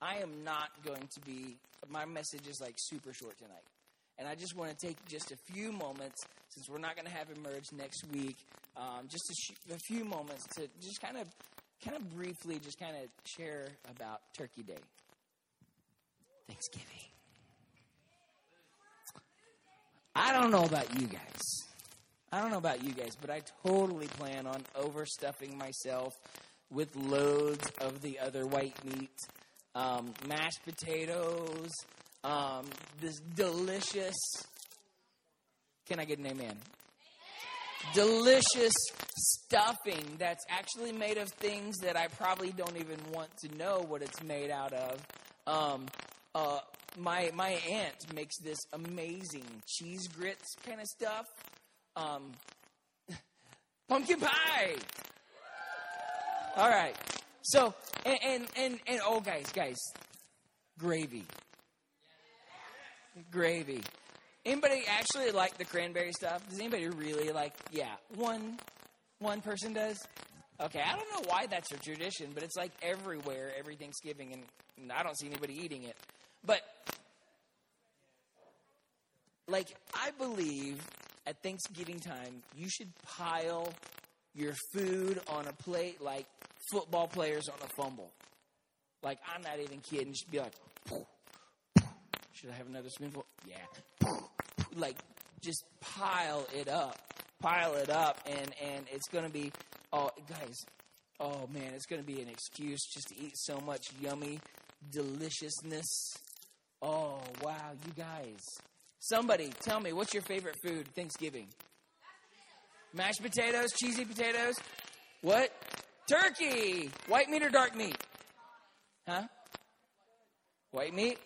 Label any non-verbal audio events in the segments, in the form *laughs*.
I am not going to be, my message is like super short tonight. And I just want to take just a few moments, since we're not going to have Emerge next week, um, just a, sh- a few moments to just kind of, kind of briefly, just kind of share about Turkey Day, Thanksgiving. I don't know about you guys. I don't know about you guys, but I totally plan on overstuffing myself with loads of the other white meat, um, mashed potatoes, um, this delicious. Can I get an amen? Delicious stuffing that's actually made of things that I probably don't even want to know what it's made out of. Um, uh, my my aunt makes this amazing cheese grits kind of stuff. Um, *laughs* pumpkin pie. All right. So and, and and and oh guys, guys, gravy. Gravy. Anybody actually like the cranberry stuff? Does anybody really like? Yeah, one one person does. Okay, I don't know why that's a tradition, but it's like everywhere every Thanksgiving, and I don't see anybody eating it. But like I believe at Thanksgiving time, you should pile your food on a plate like football players on a fumble. Like I'm not even kidding. Just be like, should I have another spoonful? Yeah. Like just pile it up, pile it up, and and it's gonna be. Oh, guys. Oh man, it's gonna be an excuse just to eat so much yummy deliciousness. Oh wow, you guys. Somebody tell me, what's your favorite food Thanksgiving? Mashed potatoes, cheesy potatoes. What? Turkey. White meat or dark meat? Huh? White meat?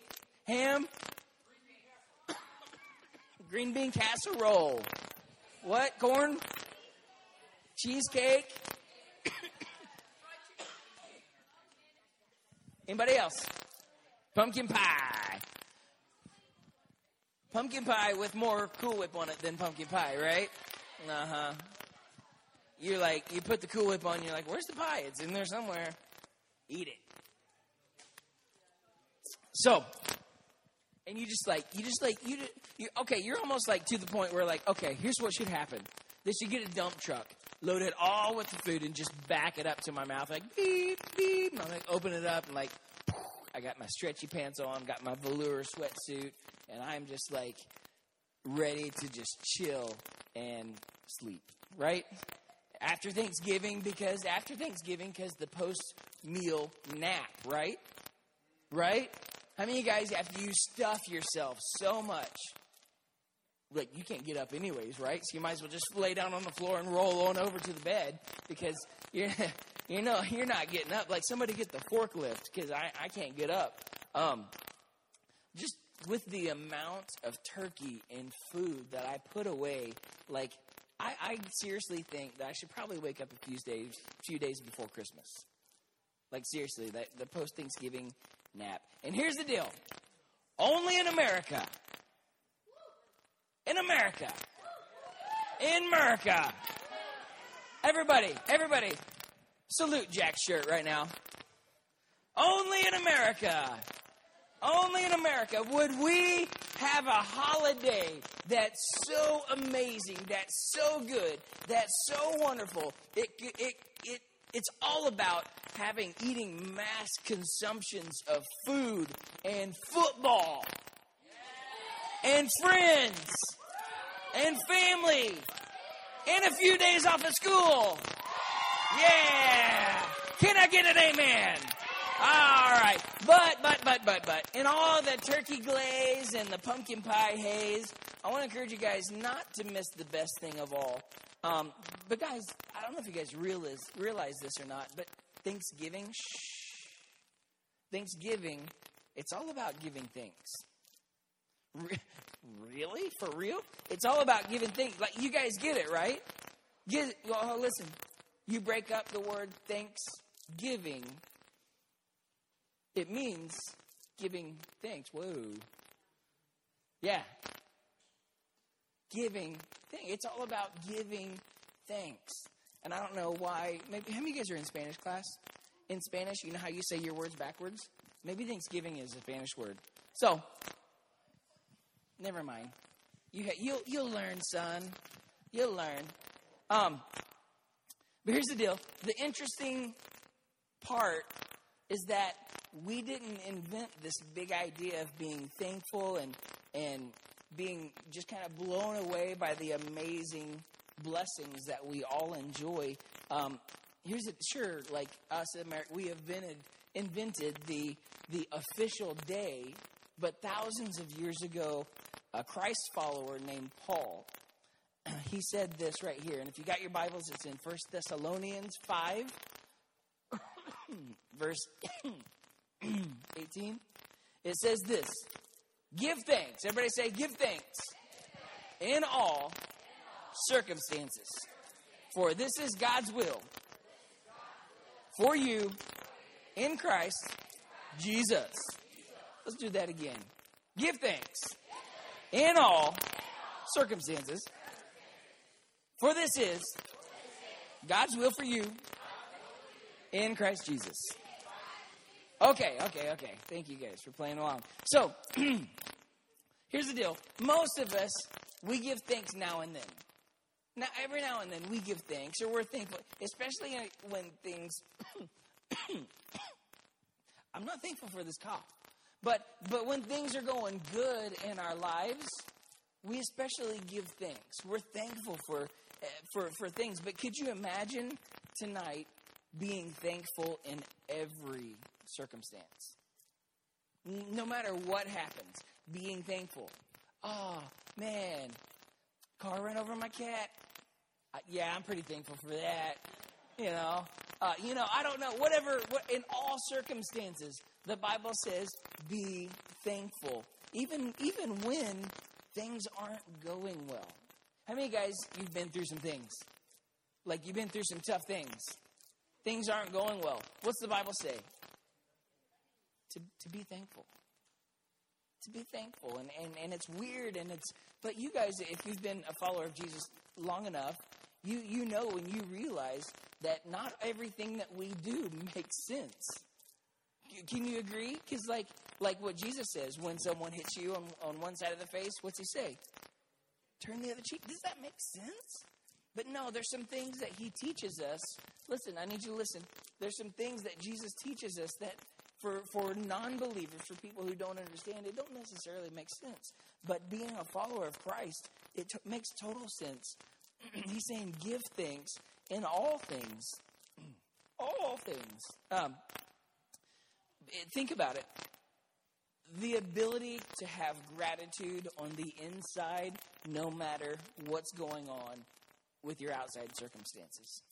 Ham? Green bean casserole. What? Corn? Cheesecake? Anybody else? Pumpkin pie. Pumpkin pie with more Cool Whip on it than pumpkin pie, right? Uh huh. You're like, you put the Cool Whip on, you're like, where's the pie? It's in there somewhere. Eat it. So, and you just like, you just like, you, you okay, you're almost like to the point where like, okay, here's what should happen. They should get a dump truck, load it all with the food, and just back it up to my mouth, like beep beep. And I'm like, open it up, and like, I got my stretchy pants on, got my velour sweatsuit, and I'm just like ready to just chill and sleep, right? After Thanksgiving, because after Thanksgiving, because the post meal nap, right? Right? How many of you guys, after you stuff yourself so much, like you can't get up anyways, right? So you might as well just lay down on the floor and roll on over to the bed because you're, *laughs* you know, you're not getting up. Like somebody get the forklift because I, I can't get up. Um, just with the amount of turkey and food that I put away, like I, I seriously think that I should probably wake up a few days, few days before Christmas. Like seriously, that the post Thanksgiving nap. And here's the deal: only in America. In America. In America. Everybody, everybody, salute Jack's shirt right now. Only in America. Only in America would we have a holiday that's so amazing, that's so good, that's so wonderful. It, it, it, it's all about having eating mass consumptions of food and football and friends and family and a few days off of school. Yeah. Can I get an amen? All right. But, but, but, but, but, in all the turkey glaze and the pumpkin pie haze, I want to encourage you guys not to miss the best thing of all. Um, but, guys, I don't know if you guys realize, realize this or not, but Thanksgiving, shh. Thanksgiving, it's all about giving thanks. Re- really? For real? It's all about giving thanks. Like, you guys get it, right? Get, well, listen, you break up the word thanksgiving it means giving thanks. Whoa. Yeah. Giving thanks. It's all about giving thanks. And I don't know why. Maybe how many of you guys are in Spanish class? In Spanish, you know how you say your words backwards? Maybe Thanksgiving is a Spanish word. So, never mind. You you'll you'll learn, son. You'll learn. Um, but here's the deal. The interesting part is that we didn't invent this big idea of being thankful and and being just kind of blown away by the amazing blessings that we all enjoy. Um, here's it. Sure, like us in America, we invented invented the the official day, but thousands of years ago, a Christ follower named Paul. *clears throat* He said this right here, and if you got your Bibles, it's in First Thessalonians five, *clears throat* verse *clears throat* 18. It says this Give thanks. Everybody say, Give thanks in all circumstances. For this is God's will for you in Christ Jesus. Let's do that again. Give thanks in all circumstances. For this is God's will for you in Christ Jesus. Okay, okay, okay. Thank you guys for playing along. So, *clears throat* here's the deal. Most of us, we give thanks now and then. Now, every now and then, we give thanks, or we're thankful, especially when things. *coughs* I'm not thankful for this cough, but but when things are going good in our lives, we especially give thanks. We're thankful for eh, for for things. But could you imagine tonight being thankful in every circumstance. No matter what happens, being thankful. Oh, man, car ran over my cat. Yeah, I'm pretty thankful for that. You know, uh, you know, I don't know. Whatever, what, in all circumstances, the Bible says, be thankful, even even when things aren't going well. How many guys you've been through some things? Like you've been through some tough things. Things aren't going well. What's the Bible say? To, to be thankful. To be thankful. And, and, and it's weird and it's but you guys, if you've been a follower of Jesus long enough, you, you know and you realize that not everything that we do makes sense. Can you agree? Because like like what Jesus says, when someone hits you on, on one side of the face, what's he say? Turn the other cheek. Does that make sense? But no, there's some things that he teaches us. Listen, I need you to listen. There's some things that Jesus teaches us that for, for non believers, for people who don't understand, it don't necessarily make sense. But being a follower of Christ, it t- makes total sense. *clears throat* He's saying, give thanks in all things. *clears throat* all things. Um, think about it. The ability to have gratitude on the inside, no matter what's going on with your outside circumstances.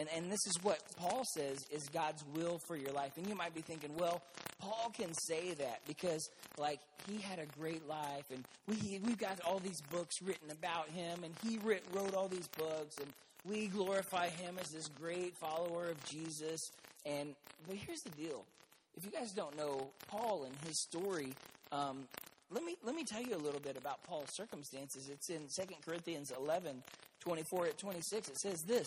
And, and this is what Paul says is God's will for your life. And you might be thinking, well, Paul can say that because, like, he had a great life, and we, we've got all these books written about him, and he writ, wrote all these books, and we glorify him as this great follower of Jesus. And but here's the deal: if you guys don't know Paul and his story, um, let me let me tell you a little bit about Paul's circumstances. It's in 2 Corinthians 11, 24 at 26. It says this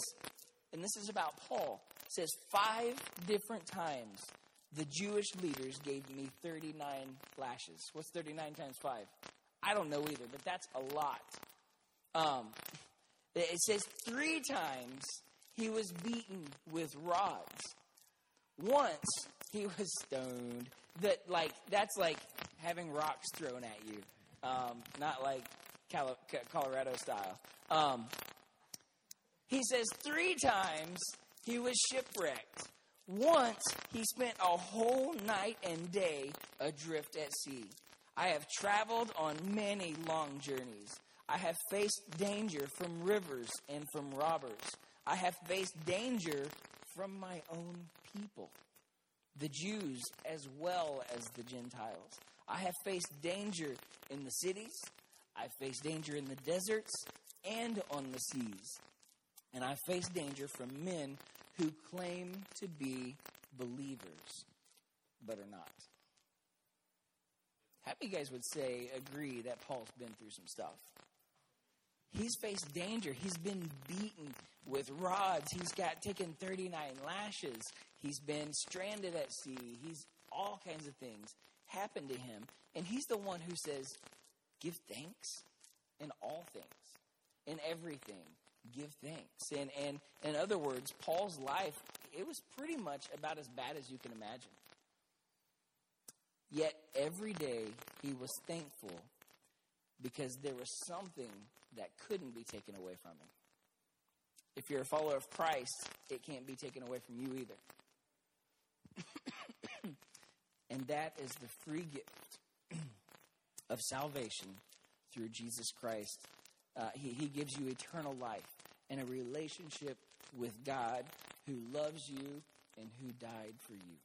and this is about Paul, says five different times the Jewish leaders gave me 39 lashes. What's 39 times 5? I don't know either, but that's a lot. Um, it says three times he was beaten with rods. Once he was stoned. That like that's like having rocks thrown at you, um, not like Colorado style. Um, he says three times he was shipwrecked. Once he spent a whole night and day adrift at sea. I have traveled on many long journeys. I have faced danger from rivers and from robbers. I have faced danger from my own people, the Jews as well as the Gentiles. I have faced danger in the cities. I've faced danger in the deserts and on the seas and I face danger from men who claim to be believers but are not. How many guys would say, agree that Paul's been through some stuff? He's faced danger. He's been beaten with rods. He's got taken 39 lashes. He's been stranded at sea. He's all kinds of things happened to him. And he's the one who says, Give thanks in all things, in everything. Give thanks. And, and in other words, Paul's life, it was pretty much about as bad as you can imagine. Yet every day he was thankful because there was something that couldn't be taken away from him. If you're a follower of Christ, it can't be taken away from you either. *coughs* and that is the free gift of salvation through Jesus Christ. Uh, he, he gives you eternal life and a relationship with God who loves you and who died for you.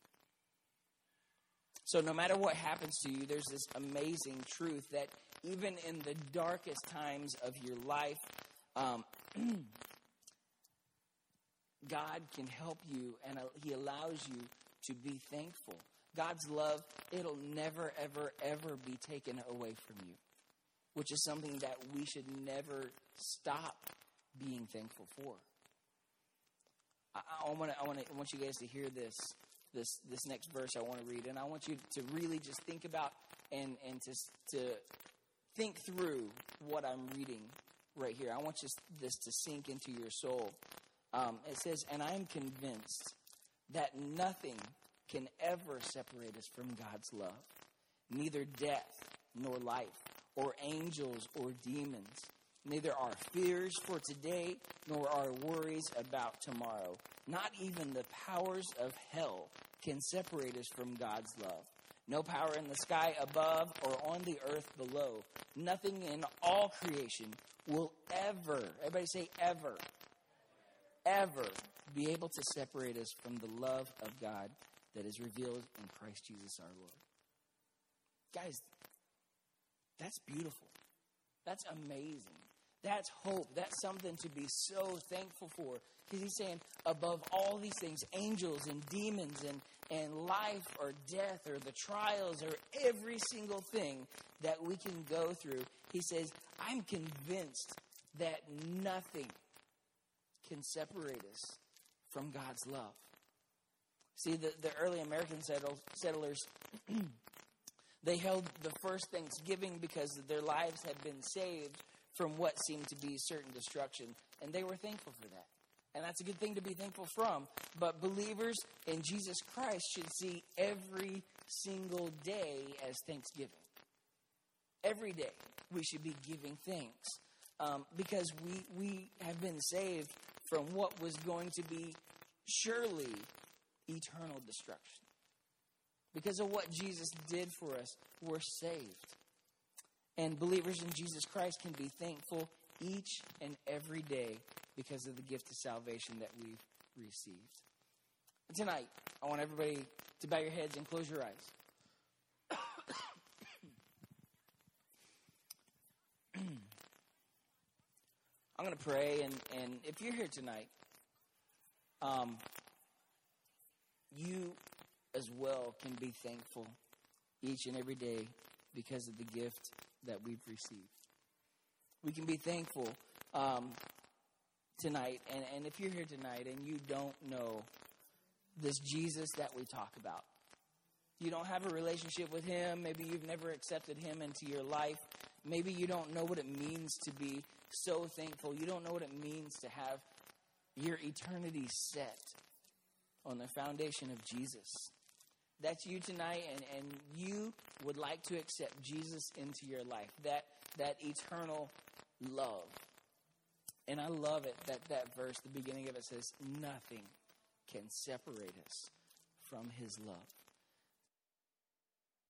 So, no matter what happens to you, there's this amazing truth that even in the darkest times of your life, um, *clears throat* God can help you and He allows you to be thankful. God's love, it'll never, ever, ever be taken away from you, which is something that we should never stop being thankful for. I, I, wanna, I, wanna, I want you guys to hear this this this next verse I want to read, and I want you to really just think about and and to to think through what I'm reading right here. I want you, this to sink into your soul. Um, it says, "And I am convinced that nothing can ever separate us from God's love, neither death nor life, or angels or demons." Neither our fears for today nor our worries about tomorrow. Not even the powers of hell can separate us from God's love. No power in the sky above or on the earth below. Nothing in all creation will ever, everybody say ever, ever be able to separate us from the love of God that is revealed in Christ Jesus our Lord. Guys, that's beautiful. That's amazing. That's hope. That's something to be so thankful for. Because he's saying, above all these things, angels and demons and, and life or death or the trials or every single thing that we can go through, he says, I'm convinced that nothing can separate us from God's love. See, the, the early American settlers, *clears throat* they held the first Thanksgiving because their lives had been saved from what seemed to be certain destruction. And they were thankful for that. And that's a good thing to be thankful from. But believers in Jesus Christ should see every single day as Thanksgiving. Every day we should be giving thanks um, because we, we have been saved from what was going to be surely eternal destruction. Because of what Jesus did for us, we're saved. And believers in Jesus Christ can be thankful each and every day because of the gift of salvation that we've received. And tonight, I want everybody to bow your heads and close your eyes. *clears throat* I'm going to pray, and, and if you're here tonight, um, you as well can be thankful each and every day because of the gift that we've received. We can be thankful um, tonight. And, and if you're here tonight and you don't know this Jesus that we talk about, you don't have a relationship with him, maybe you've never accepted him into your life, maybe you don't know what it means to be so thankful, you don't know what it means to have your eternity set on the foundation of Jesus that's you tonight and, and you would like to accept Jesus into your life, that, that eternal love. And I love it that that verse, the beginning of it says, nothing can separate us from his love.